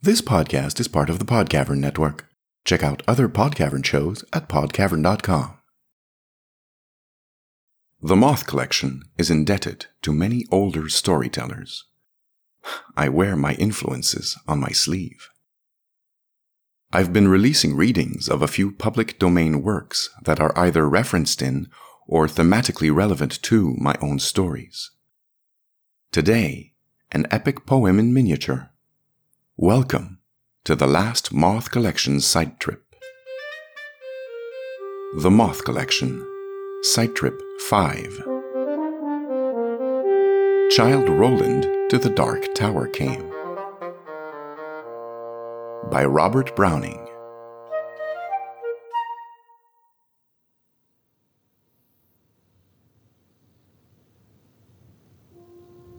This podcast is part of the Podcavern Network. Check out other Podcavern shows at podcavern.com. The Moth Collection is indebted to many older storytellers. I wear my influences on my sleeve. I've been releasing readings of a few public domain works that are either referenced in or thematically relevant to my own stories. Today, an epic poem in miniature. Welcome to the last Moth Collection Side Trip. The Moth Collection, Side Trip 5. Childe Roland to the Dark Tower came. By Robert Browning.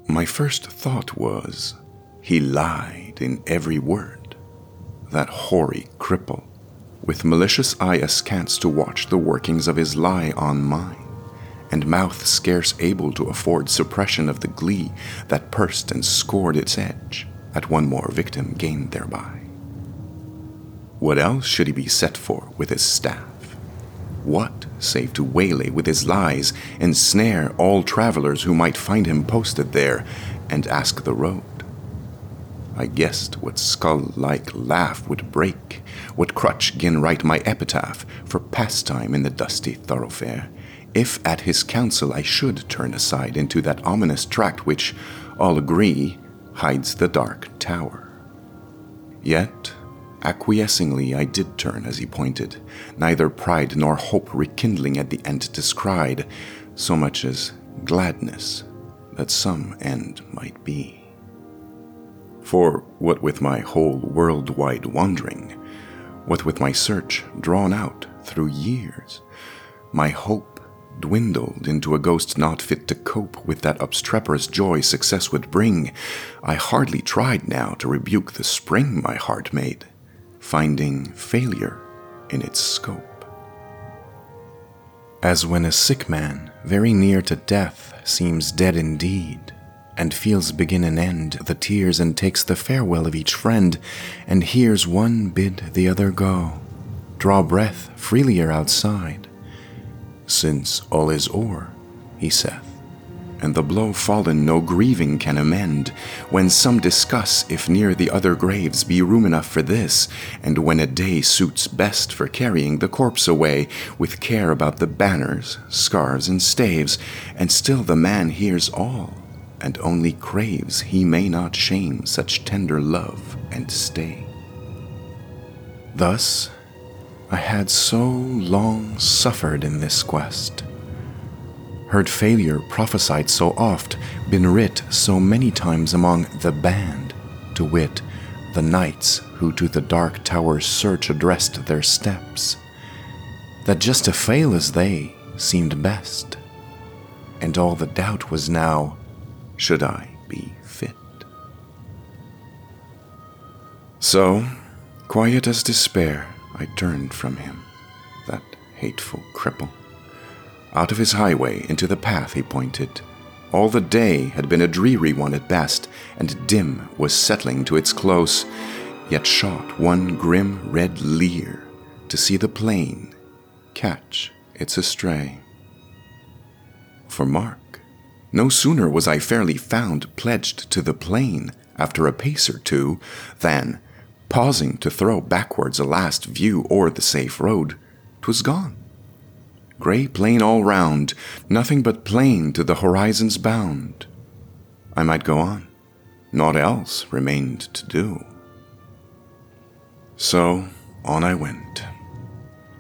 My first thought was, he lied in every word. That hoary cripple, with malicious eye askance to watch the workings of his lie on mine, and mouth scarce able to afford suppression of the glee that pursed and scored its edge at one more victim gained thereby. What else should he be set for with his staff? What save to waylay with his lies, ensnare all travelers who might find him posted there, and ask the road? I guessed what skull like laugh would break, what crutch gin write my epitaph for pastime in the dusty thoroughfare, if at his counsel I should turn aside into that ominous tract which, all agree, hides the dark tower. Yet, acquiescingly I did turn as he pointed, neither pride nor hope rekindling at the end descried, so much as gladness that some end might be. For what with my whole worldwide wandering, what with my search drawn out through years, my hope dwindled into a ghost not fit to cope with that obstreperous joy success would bring, I hardly tried now to rebuke the spring my heart made, finding failure in its scope. As when a sick man, very near to death, seems dead indeed, and feels begin and end the tears and takes the farewell of each friend, and hears one bid the other go, draw breath freelier outside. Since all is o'er, he saith, and the blow fallen no grieving can amend, when some discuss if near the other graves be room enough for this, and when a day suits best for carrying the corpse away, with care about the banners, scarves, and staves, and still the man hears all and only craves he may not shame such tender love and stay. Thus, I had so long suffered in this quest, heard failure prophesied so oft, been writ so many times among the band, to wit, the knights who to the dark tower's search addressed their steps, that just to fail as they seemed best, and all the doubt was now should I be fit. So, quiet as despair, I turned from him, that hateful cripple. Out of his highway into the path he pointed. All the day had been a dreary one at best, and dim was settling to its close, yet shot one grim red leer to see the plain catch its astray. For mark, no sooner was I fairly found pledged to the plain after a pace or two, than, pausing to throw backwards a last view o'er the safe road, 'twas gone. Grey plain all round, nothing but plain to the horizon's bound. I might go on, naught else remained to do. So on I went.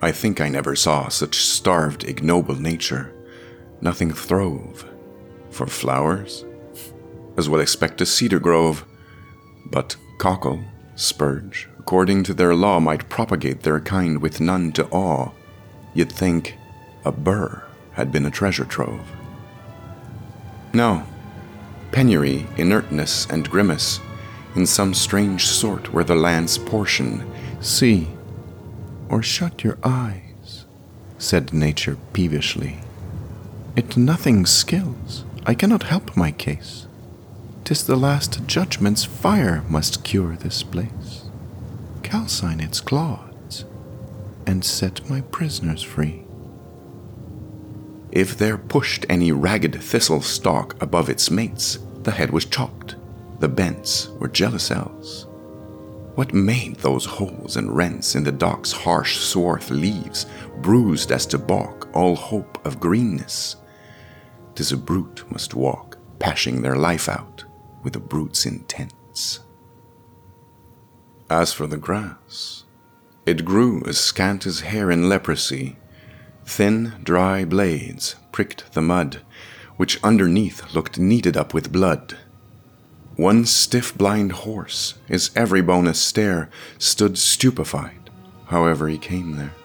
I think I never saw such starved, ignoble nature. Nothing throve, for flowers, as would expect a cedar grove. But cockle, spurge, according to their law, might propagate their kind with none to awe. You'd think a burr had been a treasure trove. No, penury, inertness, and grimace, in some strange sort were the land's portion. See, or shut your eyes, said nature peevishly. It nothing skills. I cannot help my case. Tis the last judgment's fire must cure this place, calcine its clods, and set my prisoners free. If there pushed any ragged thistle stalk above its mates, the head was chopped. The bents were jealous else. What made those holes and rents in the dock's harsh swarth leaves, bruised as to balk all hope of greenness? Tis a brute must walk, pashing their life out with a brute's intents. As for the grass, it grew as scant as hair in leprosy. Thin, dry blades pricked the mud, which underneath looked kneaded up with blood. One stiff blind horse, his every bone a stare, stood stupefied, however he came there,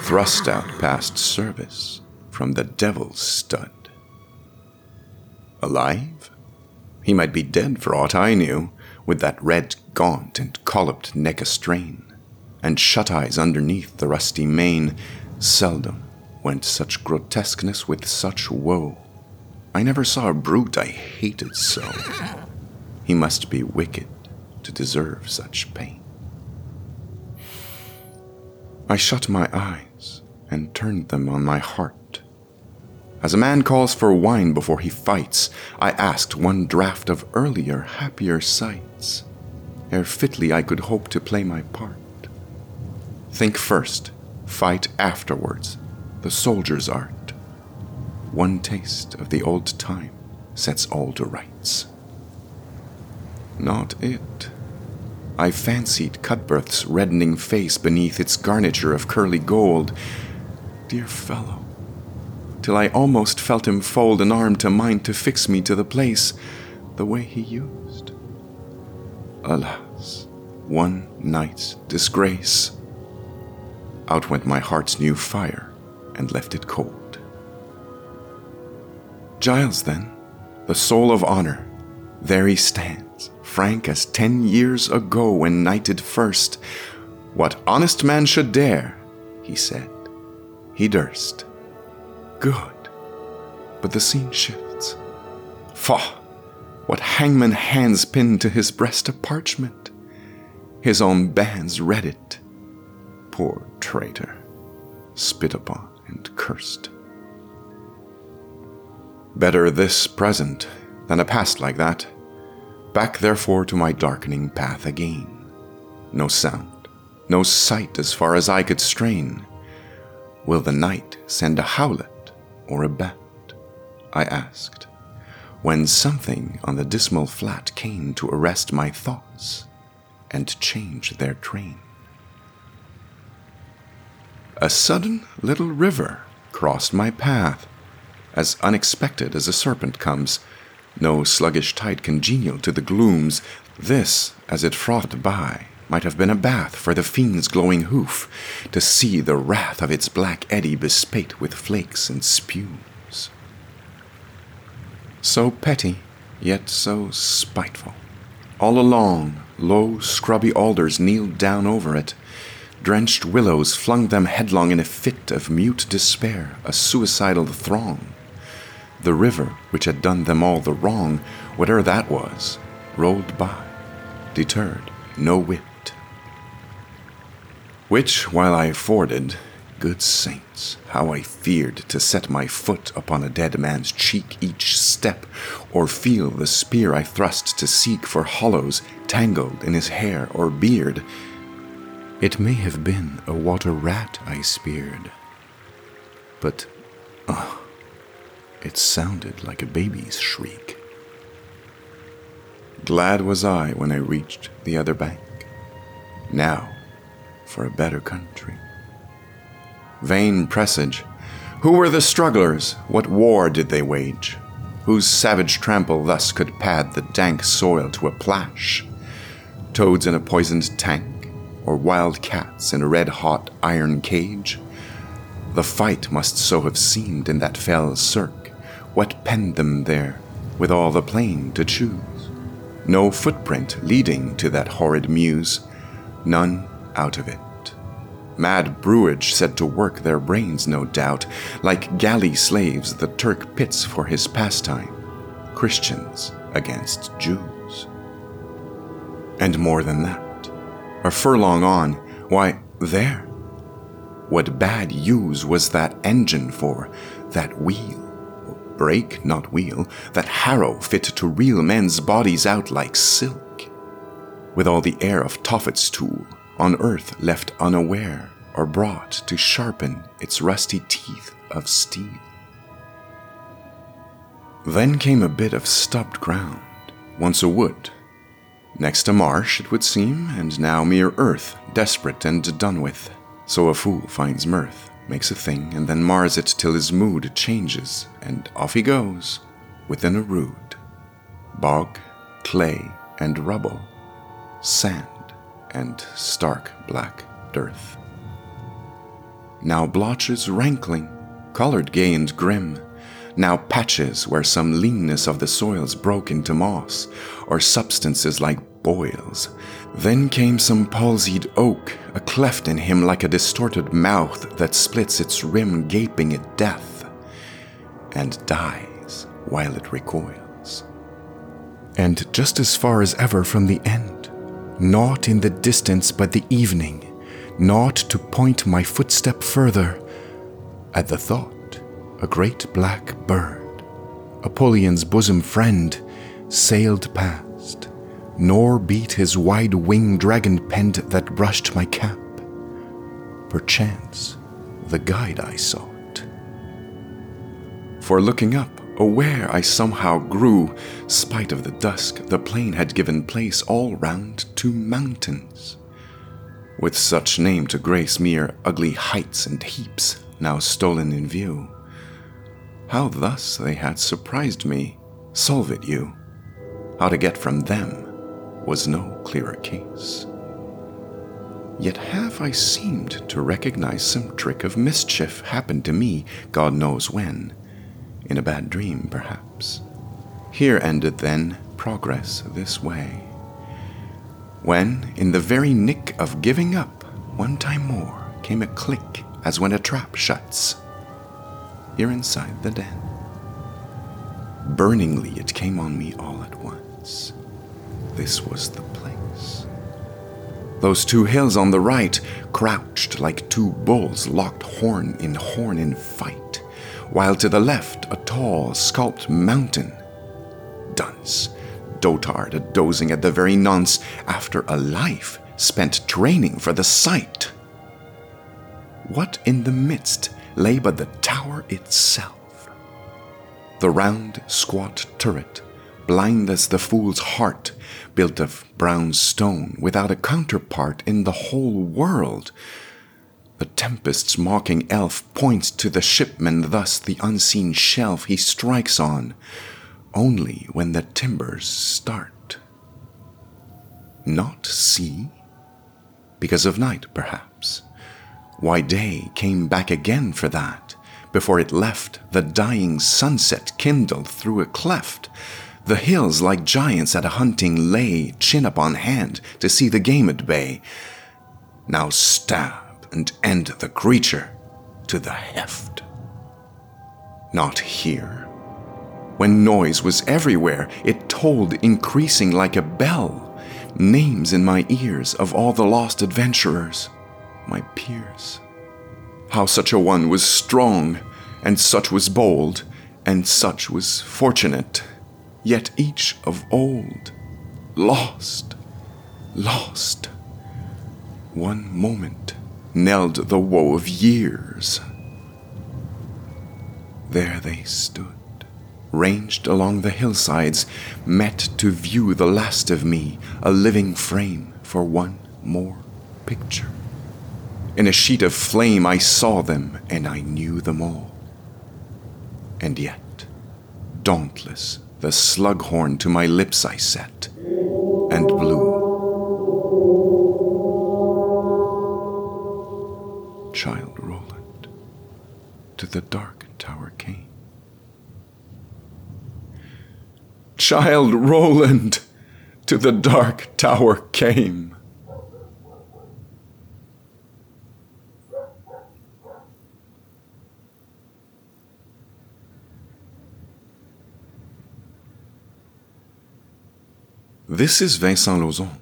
thrust out past service from the devil's stud. Alive? He might be dead for aught I knew, with that red gaunt and colloped neck a strain, and shut eyes underneath the rusty mane. Seldom went such grotesqueness with such woe. I never saw a brute I hated so. He must be wicked to deserve such pain. I shut my eyes and turned them on my heart. As a man calls for wine before he fights, I asked one draught of earlier, happier sights, ere fitly I could hope to play my part. Think first, fight afterwards, the soldier's art. One taste of the old time sets all to rights. Not it. I fancied Cuthbert's reddening face beneath its garniture of curly gold. Dear fellow, till I almost felt him fold an arm to mine to fix me to the place the way he used. Alas, one night's disgrace. Out went my heart's new fire and left it cold. Giles, then, the soul of honor, there he stands frank as ten years ago when knighted first. What honest man should dare, he said. He durst. Good. But the scene shifts. Faugh! What hangman hands pinned to his breast a parchment? His own bands read it. Poor traitor, spit upon and cursed. Better this present than a past like that. Back therefore to my darkening path again. No sound, no sight as far as I could strain. Will the night send a howlet or a bat? I asked, when something on the dismal flat came to arrest my thoughts and change their train. A sudden little river crossed my path, as unexpected as a serpent comes no sluggish tide congenial to the glooms. This, as it frothed by, might have been a bath for the fiend's glowing hoof, to see the wrath of its black eddy bespate with flakes and spumes. So petty, yet so spiteful. All along, low, scrubby alders kneeled down over it. Drenched willows flung them headlong in a fit of mute despair, a suicidal throng. The river, which had done them all the wrong, whate'er that was, rolled by, deterred no whit. Which, while I forded, good saints, how I feared to set my foot upon a dead man's cheek each step, or feel the spear I thrust to seek for hollows tangled in his hair or beard. It may have been a water rat I speared, but, oh, it sounded like a baby's shriek. Glad was I when I reached the other bank. Now, for a better country. Vain presage. Who were the strugglers? What war did they wage? Whose savage trample thus could pad the dank soil to a plash? Toads in a poisoned tank, or wild cats in a red hot iron cage? The fight must so have seemed in that fell cirque what penned them there, with all the plain to choose? No footprint leading to that horrid mews, none out of it. Mad brewage set to work their brains, no doubt, like galley slaves the Turk pits for his pastime. Christians against Jews. And more than that, a furlong on, why, there. What bad use was that engine for, that wheel? Brake, not wheel, that harrow fit to reel men's bodies out like silk, with all the air of Tophet's tool, on earth left unaware or brought to sharpen its rusty teeth of steel. Then came a bit of stubbed ground, once a wood, next a marsh, it would seem, and now mere earth, desperate and done with. So a fool finds mirth, makes a thing, and then mars it till his mood changes, and off he goes, within a rood. Bog, clay, and rubble, sand, and stark black dearth. Now blotches rankling, colored gay and grim, now patches where some leanness of the soils broke into moss, or substances like boils. Then came some palsied oak, a cleft in him like a distorted mouth that splits its rim gaping at death, and dies while it recoils. And just as far as ever from the end, naught in the distance but the evening, naught to point my footstep further, at the thought a great black bird, Apollyon's bosom friend, sailed past, nor beat his wide wing dragon penned that brushed my cap. Perchance the guide I sought. For looking up, aware I somehow grew, spite of the dusk, the plain had given place all round to mountains. With such name to grace mere ugly heights and heaps, now stolen in view how thus they had surprised me, solve it you. How to get from them was no clearer case. Yet have I seemed to recognize some trick of mischief happened to me, God knows when, in a bad dream, perhaps. Here ended then progress this way. When, in the very nick of giving up, one time more came a click as when a trap shuts here inside the den. Burningly, it came on me all at once. This was the place. Those two hills on the right crouched like two bulls locked horn in horn in fight, while to the left a tall, sculpted mountain. Dunce, dotard, dozing at the very nonce after a life spent training for the sight. What in the midst lay but the tower itself. The round, squat turret, blind as the fool's heart, built of brown stone, without a counterpart in the whole world. The tempest's mocking elf points to the shipman thus the unseen shelf he strikes on, only when the timbers start. Not see? Because of night, perhaps why, day came back again for that. Before it left, the dying sunset kindled through a cleft. The hills, like giants at a hunting, lay chin upon hand to see the game at bay. Now stab and end the creature to the heft. Not here. When noise was everywhere, it tolled, increasing like a bell, names in my ears of all the lost adventurers my peers. How such a one was strong, and such was bold, and such was fortunate, yet each of old, lost, lost. One moment knelled the woe of years. There they stood, ranged along the hillsides, met to view the last of me, a living frame for one more picture. In a sheet of flame, I saw them and I knew them all. And yet, dauntless, the slughorn to my lips I set and blew. To the dark tower came. Childe Roland to the dark tower came. This is Vincent Lauzon.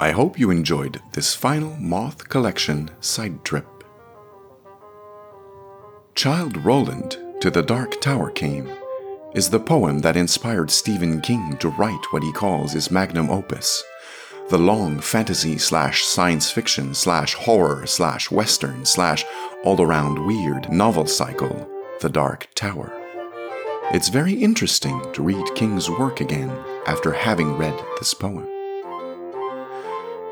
I hope you enjoyed this final Moth Collection side trip. Childe Roland to the Dark Tower came is the poem that inspired Stephen King to write what he calls his magnum opus, the long fantasy slash science fiction slash horror slash western slash all around weird novel cycle, The Dark Tower. It's very interesting to read King's work again after having read this poem.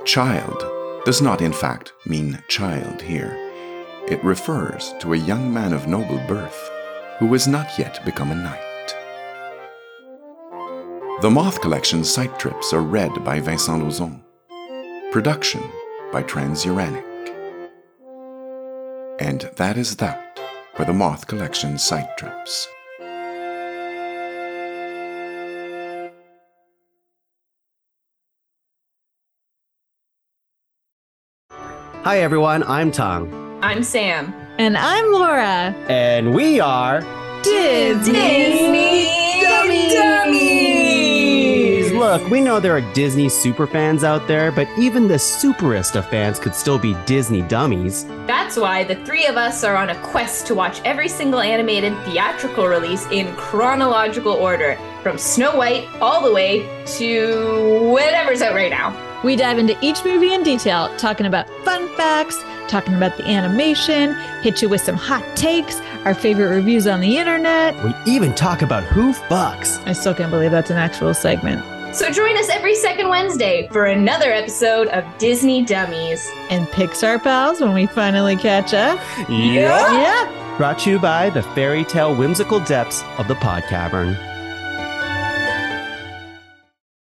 Childe does not, in fact, mean child here. It refers to a young man of noble birth who has not yet become a knight. The Moth Collection site trips are read by Vincent Lauzon. Production by Transuranic. And that is that for the Moth Collection site trips. Hi everyone, I'm Tong. I'm Sam. And I'm Laura. And we are Disney, Disney Dummies. Dummies. Look, we know there are Disney superfans out there, but even the superest of fans could still be Disney dummies. That's why the three of us are on a quest to watch every single animated theatrical release in chronological order, from Snow White all the way to whatever's out right now. We dive into each movie in detail, talking about fun facts, talking about the animation, hit you with some hot takes, our favorite reviews on the internet. We even talk about who fucks. I still can't believe that's an actual segment. So join us every second Wednesday for another episode of Disney Dummies. And Pixar pals when we finally catch up. Yeah. Yeah. Brought to you by the fairy tale whimsical depths of the Pod Cavern.